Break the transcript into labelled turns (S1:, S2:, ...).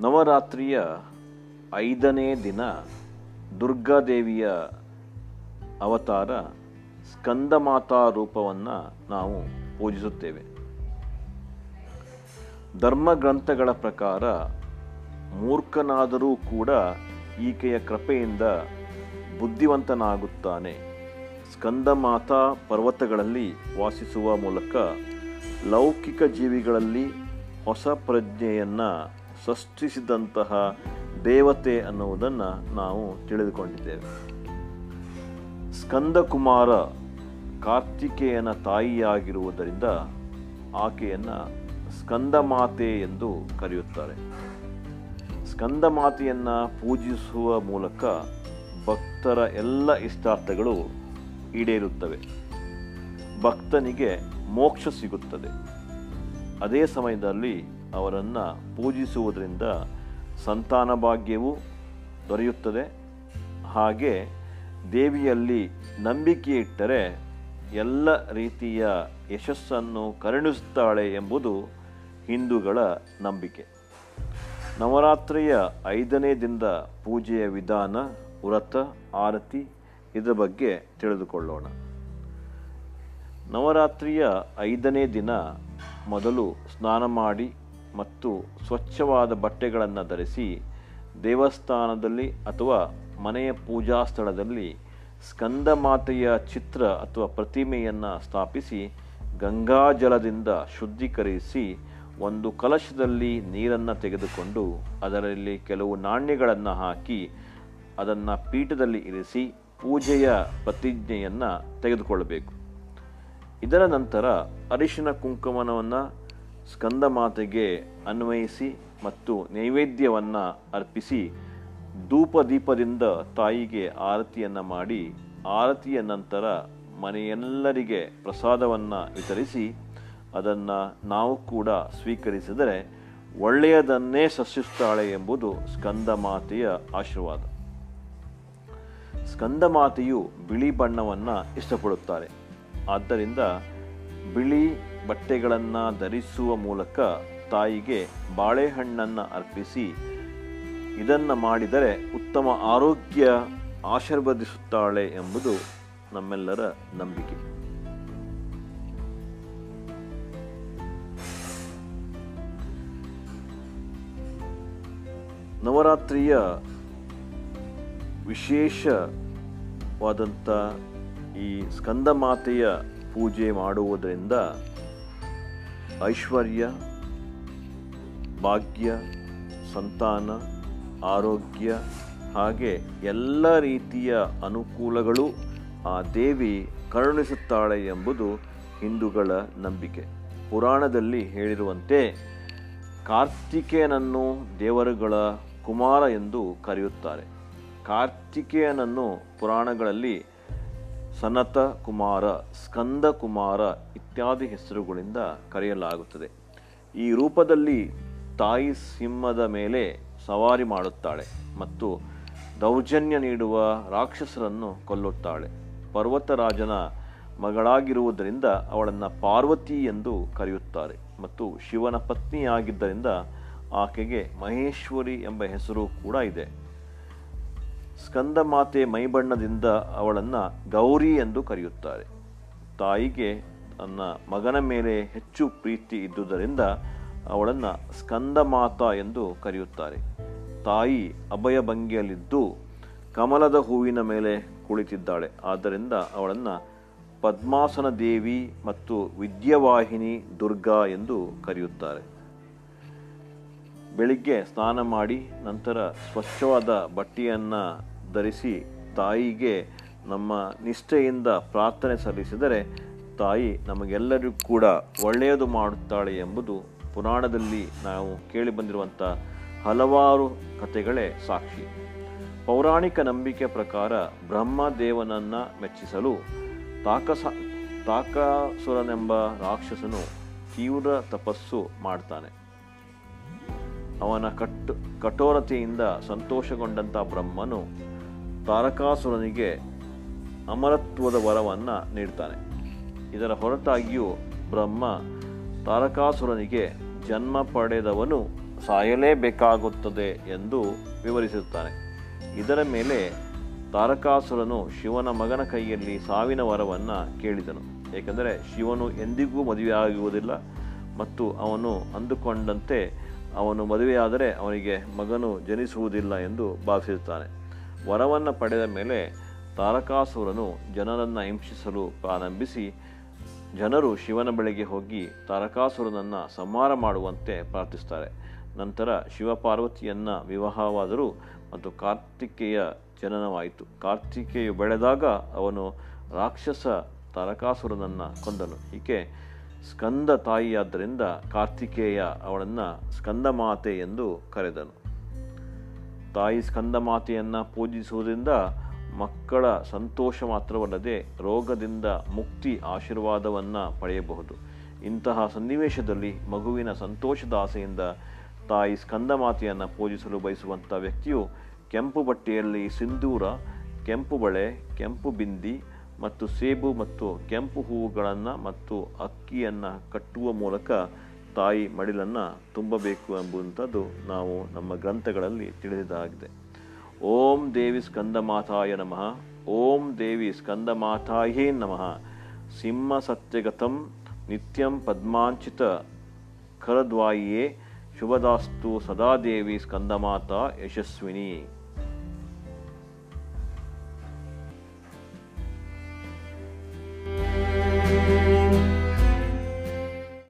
S1: ನವರಾತ್ರಿಯ ಐದನೇ ದಿನ ದುರ್ಗಾದೇವಿಯ ಅವತಾರ ಸ್ಕಂದಮಾತಾ ರೂಪವನ್ನು ನಾವು ಪೂಜಿಸುತ್ತೇವೆ. ಧರ್ಮಗ್ರಂಥಗಳ ಪ್ರಕಾರ ಮೂರ್ಖನಾದರೂ ಕೂಡ ಈಕೆಯ ಕೃಪೆಯಿಂದ ಬುದ್ಧಿವಂತನಾಗುತ್ತಾನೆ. ಸ್ಕಂದಮಾತಾ ಪರ್ವತಗಳಲ್ಲಿ ವಾಸಿಸುವ ಮೂಲಕ ಲೌಕಿಕ ಜೀವಿಗಳಲ್ಲಿ ಹೊಸ ಪ್ರಜ್ಞೆಯನ್ನು ಸೃಷ್ಟಿಸಿದಂತಹ ದೇವತೆ ಅನ್ನುವುದನ್ನು ನಾವು ತಿಳಿದುಕೊಂಡಿದ್ದೇವೆ. ಸ್ಕಂದಕುಮಾರ ಕಾರ್ತಿಕೇಯನ ತಾಯಿಯಾಗಿರುವುದರಿಂದ ಆಕೆಯನ್ನು ಸ್ಕಂದಮಾತೆ ಎಂದು ಕರೆಯುತ್ತಾರೆ. ಸ್ಕಂದಮಾತೆಯನ್ನು ಪೂಜಿಸುವ ಮೂಲಕ ಭಕ್ತರ ಎಲ್ಲ ಇಷ್ಟಾರ್ಥಗಳು ಈಡೇರುತ್ತವೆ. ಭಕ್ತನಿಗೆ ಮೋಕ್ಷ ಸಿಗುತ್ತದೆ. ಅದೇ ಸಮಯದಲ್ಲಿ ಅವರನ್ನು ಪೂಜಿಸುವುದರಿಂದ ಸಂತಾನ ಭಾಗ್ಯವು ದೊರೆಯುತ್ತದೆ. ಹಾಗೆ ದೇವಿಯಲ್ಲಿ ನಂಬಿಕೆ ಇಟ್ಟರೆ ಎಲ್ಲ ರೀತಿಯ ಯಶಸ್ಸನ್ನು ಕರುಣಿಸುತ್ತಾಳೆ ಎಂಬುದು ಹಿಂದೂಗಳ ನಂಬಿಕೆ. ನವರಾತ್ರಿಯ ಐದನೇ ದಿನದ ಪೂಜೆಯ ವಿಧಾನ ವ್ರತ, ಆರತಿ ಇದರ ಬಗ್ಗೆ ತಿಳಿದುಕೊಳ್ಳೋಣ. ನವರಾತ್ರಿಯ ಐದನೇ ದಿನ ಮೊದಲು ಸ್ನಾನ ಮಾಡಿ ಮತ್ತು ಸ್ವಚ್ಛವಾದ ಬಟ್ಟೆಗಳನ್ನು ಧರಿಸಿ ದೇವಸ್ಥಾನದಲ್ಲಿ ಅಥವಾ ಮನೆಯ ಪೂಜಾ ಸ್ಥಳದಲ್ಲಿ ಸ್ಕಂದಮಾತೆಯ ಚಿತ್ರ ಅಥವಾ ಪ್ರತಿಮೆಯನ್ನು ಸ್ಥಾಪಿಸಿ ಗಂಗಾಜಲದಿಂದ ಶುದ್ಧೀಕರಿಸಿ ಒಂದು ಕಲಶದಲ್ಲಿ ನೀರನ್ನು ತೆಗೆದುಕೊಂಡು ಅದರಲ್ಲಿ ಕೆಲವು ನಾಣ್ಯಗಳನ್ನು ಹಾಕಿ ಅದನ್ನು ಪೀಠದಲ್ಲಿ ಇರಿಸಿ ಪೂಜೆಯ ಪ್ರತಿಜ್ಞೆಯನ್ನು ತೆಗೆದುಕೊಳ್ಳಬೇಕು. ಇದರ ನಂತರ ಅರಿಶಿನ ಕುಂಕುಮವನ್ನು ಸ್ಕಂದಮಾತೆಗೆ ಅನ್ವಯಿಸಿ ಮತ್ತು ನೈವೇದ್ಯವನ್ನು ಅರ್ಪಿಸಿ ಧೂಪ ದೀಪದಿಂದ ತಾಯಿಗೆ ಆರತಿಯನ್ನು ಮಾಡಿ ಆರತಿಯ ನಂತರ ಮನೆಯೆಲ್ಲರಿಗೆ ಪ್ರಸಾದವನ್ನು ವಿತರಿಸಿ ಅದನ್ನು ನಾವು ಕೂಡ ಸ್ವೀಕರಿಸಿದರೆ ಒಳ್ಳೆಯದನ್ನೇ ಸೃಷ್ಟಿಸ್ತಾಳೆ ಎಂಬುದು ಸ್ಕಂದಮಾತೆಯ ಆಶೀರ್ವಾದ. ಸ್ಕಂದಮಾತೆಯು ಬಿಳಿ ಬಣ್ಣವನ್ನು ಇಷ್ಟಪಡುತ್ತಾರೆ. ಆದ್ದರಿಂದ ಬಿಳಿ ಬಟ್ಟೆಗಳನ್ನು ಧರಿಸುವ ಮೂಲಕ ತಾಯಿಗೆ ಬಾಳೆಹಣ್ಣನ್ನು ಅರ್ಪಿಸಿ ಇದನ್ನು ಮಾಡಿದರೆ ಉತ್ತಮ ಆರೋಗ್ಯ ಆಶೀರ್ವದಿಸುತ್ತಾಳೆ ಎಂಬುದು ನಮ್ಮೆಲ್ಲರ ನಂಬಿಕೆ. ನವರಾತ್ರಿಯ ವಿಶೇಷವಾದಂಥ ಈ ಸ್ಕಂದಮಾತೆಯ ಪೂಜೆ ಮಾಡುವುದರಿಂದ ಐಶ್ವರ್ಯ, ಭಾಗ್ಯ, ಸಂತಾನ, ಆರೋಗ್ಯ ಹಾಗೆ ಎಲ್ಲ ರೀತಿಯ ಅನುಕೂಲಗಳು ಆ ದೇವಿ ಕರುಣಿಸುತ್ತಾಳೆ ಎಂಬುದು ಹಿಂದೂಗಳ ನಂಬಿಕೆ. ಪುರಾಣದಲ್ಲಿ ಹೇಳಿರುವಂತೆ ಕಾರ್ತಿಕೇಯನನ್ನು ದೇವರುಗಳ ಕುಮಾರ ಎಂದು ಕರೆಯುತ್ತಾರೆ. ಕಾರ್ತಿಕೇಯನನ್ನು ಪುರಾಣಗಳಲ್ಲಿ ಸನತ ಕುಮಾರ, ಸ್ಕಂದ ಕುಮಾರ ಇತ್ಯಾದಿ ಹೆಸರುಗಳಿಂದ ಕರೆಯಲಾಗುತ್ತದೆ. ಈ ರೂಪದಲ್ಲಿ ತಾಯಿ ಸಿಂಹದ ಮೇಲೆ ಸವಾರಿ ಮಾಡುತ್ತಾಳೆ ಮತ್ತು ದೌರ್ಜನ್ಯ ನೀಡುವ ರಾಕ್ಷಸರನ್ನು ಕೊಲ್ಲುತ್ತಾಳೆ. ಪರ್ವತರಾಜನ ಮಗಳಾಗಿರುವುದರಿಂದ ಅವಳನ್ನು ಪಾರ್ವತಿ ಎಂದು ಕರೆಯುತ್ತಾರೆ ಮತ್ತು ಶಿವನ ಪತ್ನಿಯಾಗಿದ್ದರಿಂದ ಆಕೆಗೆ ಮಹೇಶ್ವರಿ ಎಂಬ ಹೆಸರು ಕೂಡ ಇದೆ. ಸ್ಕಂದಮಾತೆ ಮೈಬಣ್ಣದಿಂದ ಅವಳನ್ನು ಗೌರಿ ಎಂದು ಕರೆಯುತ್ತಾರೆ. ತಾಯಿಗೆ ತನ್ನ ಮಗನ ಮೇಲೆ ಹೆಚ್ಚು ಪ್ರೀತಿ ಇದ್ದುದರಿಂದ ಅವಳನ್ನು ಸ್ಕಂದಮಾತಾ ಎಂದು ಕರೆಯುತ್ತಾರೆ. ತಾಯಿ ಅಭಯಭಂಗಿಯಲ್ಲಿದ್ದು ಕಮಲದ ಹೂವಿನ ಮೇಲೆ ಕುಳಿತಿದ್ದಾಳೆ. ಆದ್ದರಿಂದ ಅವಳನ್ನು ಪದ್ಮಾಸನ ದೇವಿ ಮತ್ತು ವಿದ್ಯವಾಹಿನಿ ದುರ್ಗಾ ಎಂದು ಕರೆಯುತ್ತಾರೆ. ಬೆಳಿಗ್ಗೆ ಸ್ನಾನ ಮಾಡಿ ನಂತರ ಸ್ವಚ್ಛವಾದ ಬಟ್ಟೆಯನ್ನು ಧರಿಸಿ ತಾಯಿಗೆ ನಮ್ಮ ನಿಷ್ಠೆಯಿಂದ ಪ್ರಾರ್ಥನೆ ಸಲ್ಲಿಸಿದರೆ ತಾಯಿ ನಮಗೆಲ್ಲರಿಗೂ ಕೂಡ ಒಳ್ಳೆಯದು ಮಾಡುತ್ತಾಳೆ ಎಂಬುದು ಪುರಾಣದಲ್ಲಿ ನಾವು ಕೇಳಿ ಬಂದಿರುವಂಥ ಹಲವಾರು ಕಥೆಗಳೇ ಸಾಕ್ಷಿ. ಪೌರಾಣಿಕ ನಂಬಿಕೆ ಪ್ರಕಾರ ಬ್ರಹ್ಮದೇವನನ್ನು ಮೆಚ್ಚಿಸಲು ತಾಕಸ ತಾಕಾಸುರನೆಂಬ ರಾಕ್ಷಸನು ತೀವ್ರ ತಪಸ್ಸು ಮಾಡ್ತಾನೆ. ಅವನ ಕಟ್ ಕಠೋರತೆಯಿಂದ ಸಂತೋಷಗೊಂಡಂಥ ಬ್ರಹ್ಮನು ತಾರಕಾಸುರನಿಗೆ ಅಮರತ್ವದ ವರವನ್ನು ನೀಡ್ತಾನೆ. ಇದರ ಹೊರತಾಗಿಯೂ ಬ್ರಹ್ಮ ತಾರಕಾಸುರನಿಗೆ ಜನ್ಮ ಪಡೆದವನು ಸಾಯಲೇಬೇಕಾಗುತ್ತದೆ ಎಂದು ವಿವರಿಸುತ್ತಾನೆ ಇದರ ಮೇಲೆ ತಾರಕಾಸುರನು ಶಿವನ ಮಗನ ಕೈಯಲ್ಲಿ ಸಾವಿನ ವರವನ್ನು ಕೇಳಿದನು. ಏಕೆಂದರೆ ಶಿವನು ಎಂದಿಗೂ ಮದುವೆಯಾಗುವುದಿಲ್ಲ ಮತ್ತು ಅವನು ಅಂದುಕೊಂಡಂತೆ ಅವನು ಮದುವೆಯಾದರೆ ಅವನಿಗೆ ಮಗನು ಜನಿಸುವುದಿಲ್ಲ ಎಂದು ಭಾವಿಸುತ್ತಾನೆ. ವರವನ್ನು ಪಡೆದ ಮೇಲೆ ತಾರಕಾಸುರನು ಜನರನ್ನು ಹಿಂಸಿಸಲು ಪ್ರಾರಂಭಿಸಿ ಜನರು ಶಿವನ ಬಳಿಗೆ ಹೋಗಿ ತಾರಕಾಸುರನನ್ನು ಸಂಹಾರ ಮಾಡುವಂತೆ ಪ್ರಾರ್ಥಿಸ್ತಾರೆ ನಂತರ ಶಿವಪಾರ್ವತಿಯನ್ನ ವಿವಾಹವಾದರು ಮತ್ತು ಕಾರ್ತಿಕೇಯ ಜನನವಾಯಿತು. ಕಾರ್ತಿಕೇಯು ಬೆಳೆದಾಗ ಅವನು ರಾಕ್ಷಸ ತಾರಕಾಸುರನನ್ನು ಕೊಂದನು. ಈಕೆ ಸ್ಕಂದ ತಾಯಿಯಾದ್ದರಿಂದ ಕಾರ್ತಿಕೇಯ ಅವಳನ್ನು ಸ್ಕಂದ ಮಾತೆ ಎಂದು ಕರೆದನು. ತಾಯಿ ಸ್ಕಂದಮಾತೆಯನ್ನು ಪೂಜಿಸುವುದರಿಂದ ಮಕ್ಕಳ ಸಂತೋಷ ಮಾತ್ರವಲ್ಲದೆ ರೋಗದಿಂದ ಮುಕ್ತಿ ಆಶೀರ್ವಾದವನ್ನು ಪಡೆಯಬಹುದು. ಇಂತಹ ಸನ್ನಿವೇಶದಲ್ಲಿ ಮಗುವಿನ ಸಂತೋಷದ ಆಸೆಯಿಂದ ತಾಯಿ ಸ್ಕಂದಮಾತೆಯನ್ನು ಪೂಜಿಸಲು ಬಯಸುವಂಥ ವ್ಯಕ್ತಿಯು ಕೆಂಪು ಬಟ್ಟೆಯಲ್ಲಿ ಸಿಂಧೂರ, ಕೆಂಪು ಬಳೆ, ಕೆಂಪು ಬಿಂದಿ ಮತ್ತು ಸೇಬು ಮತ್ತು ಕೆಂಪು ಹೂವುಗಳನ್ನು ಮತ್ತು ಅಕ್ಕಿಯನ್ನು ಕಟ್ಟುವ ಮೂಲಕ ತಾಯಿ ಮಡಿಲನ್ನು ತುಂಬಬೇಕು ಎಂಬುವಂಥದ್ದು ನಾವು ನಮ್ಮ ಗ್ರಂಥಗಳಲ್ಲಿ ತಿಳಿದಿದ್ದಾಗಿದೆ. ಓಂ ದೇವಿ ಸ್ಕಂದಮಾತಾಯ ನಮಃ. ಓಂ ದೇವಿ ಸ್ಕಂದಮಾತಾಯೇ ನಮಃ. ಸಿಂಹ ಸತ್ಯಗತಂ ನಿತ್ಯಂ ಪದ್ಮಾಂಚಿತ ಖರದ್ವಾಯಿಯೇ ಶುಭದಾಸ್ತು ಸದಾ ದೇವಿ ಸ್ಕಂದಮಾತಾ ಯಶಸ್ವಿನಿ.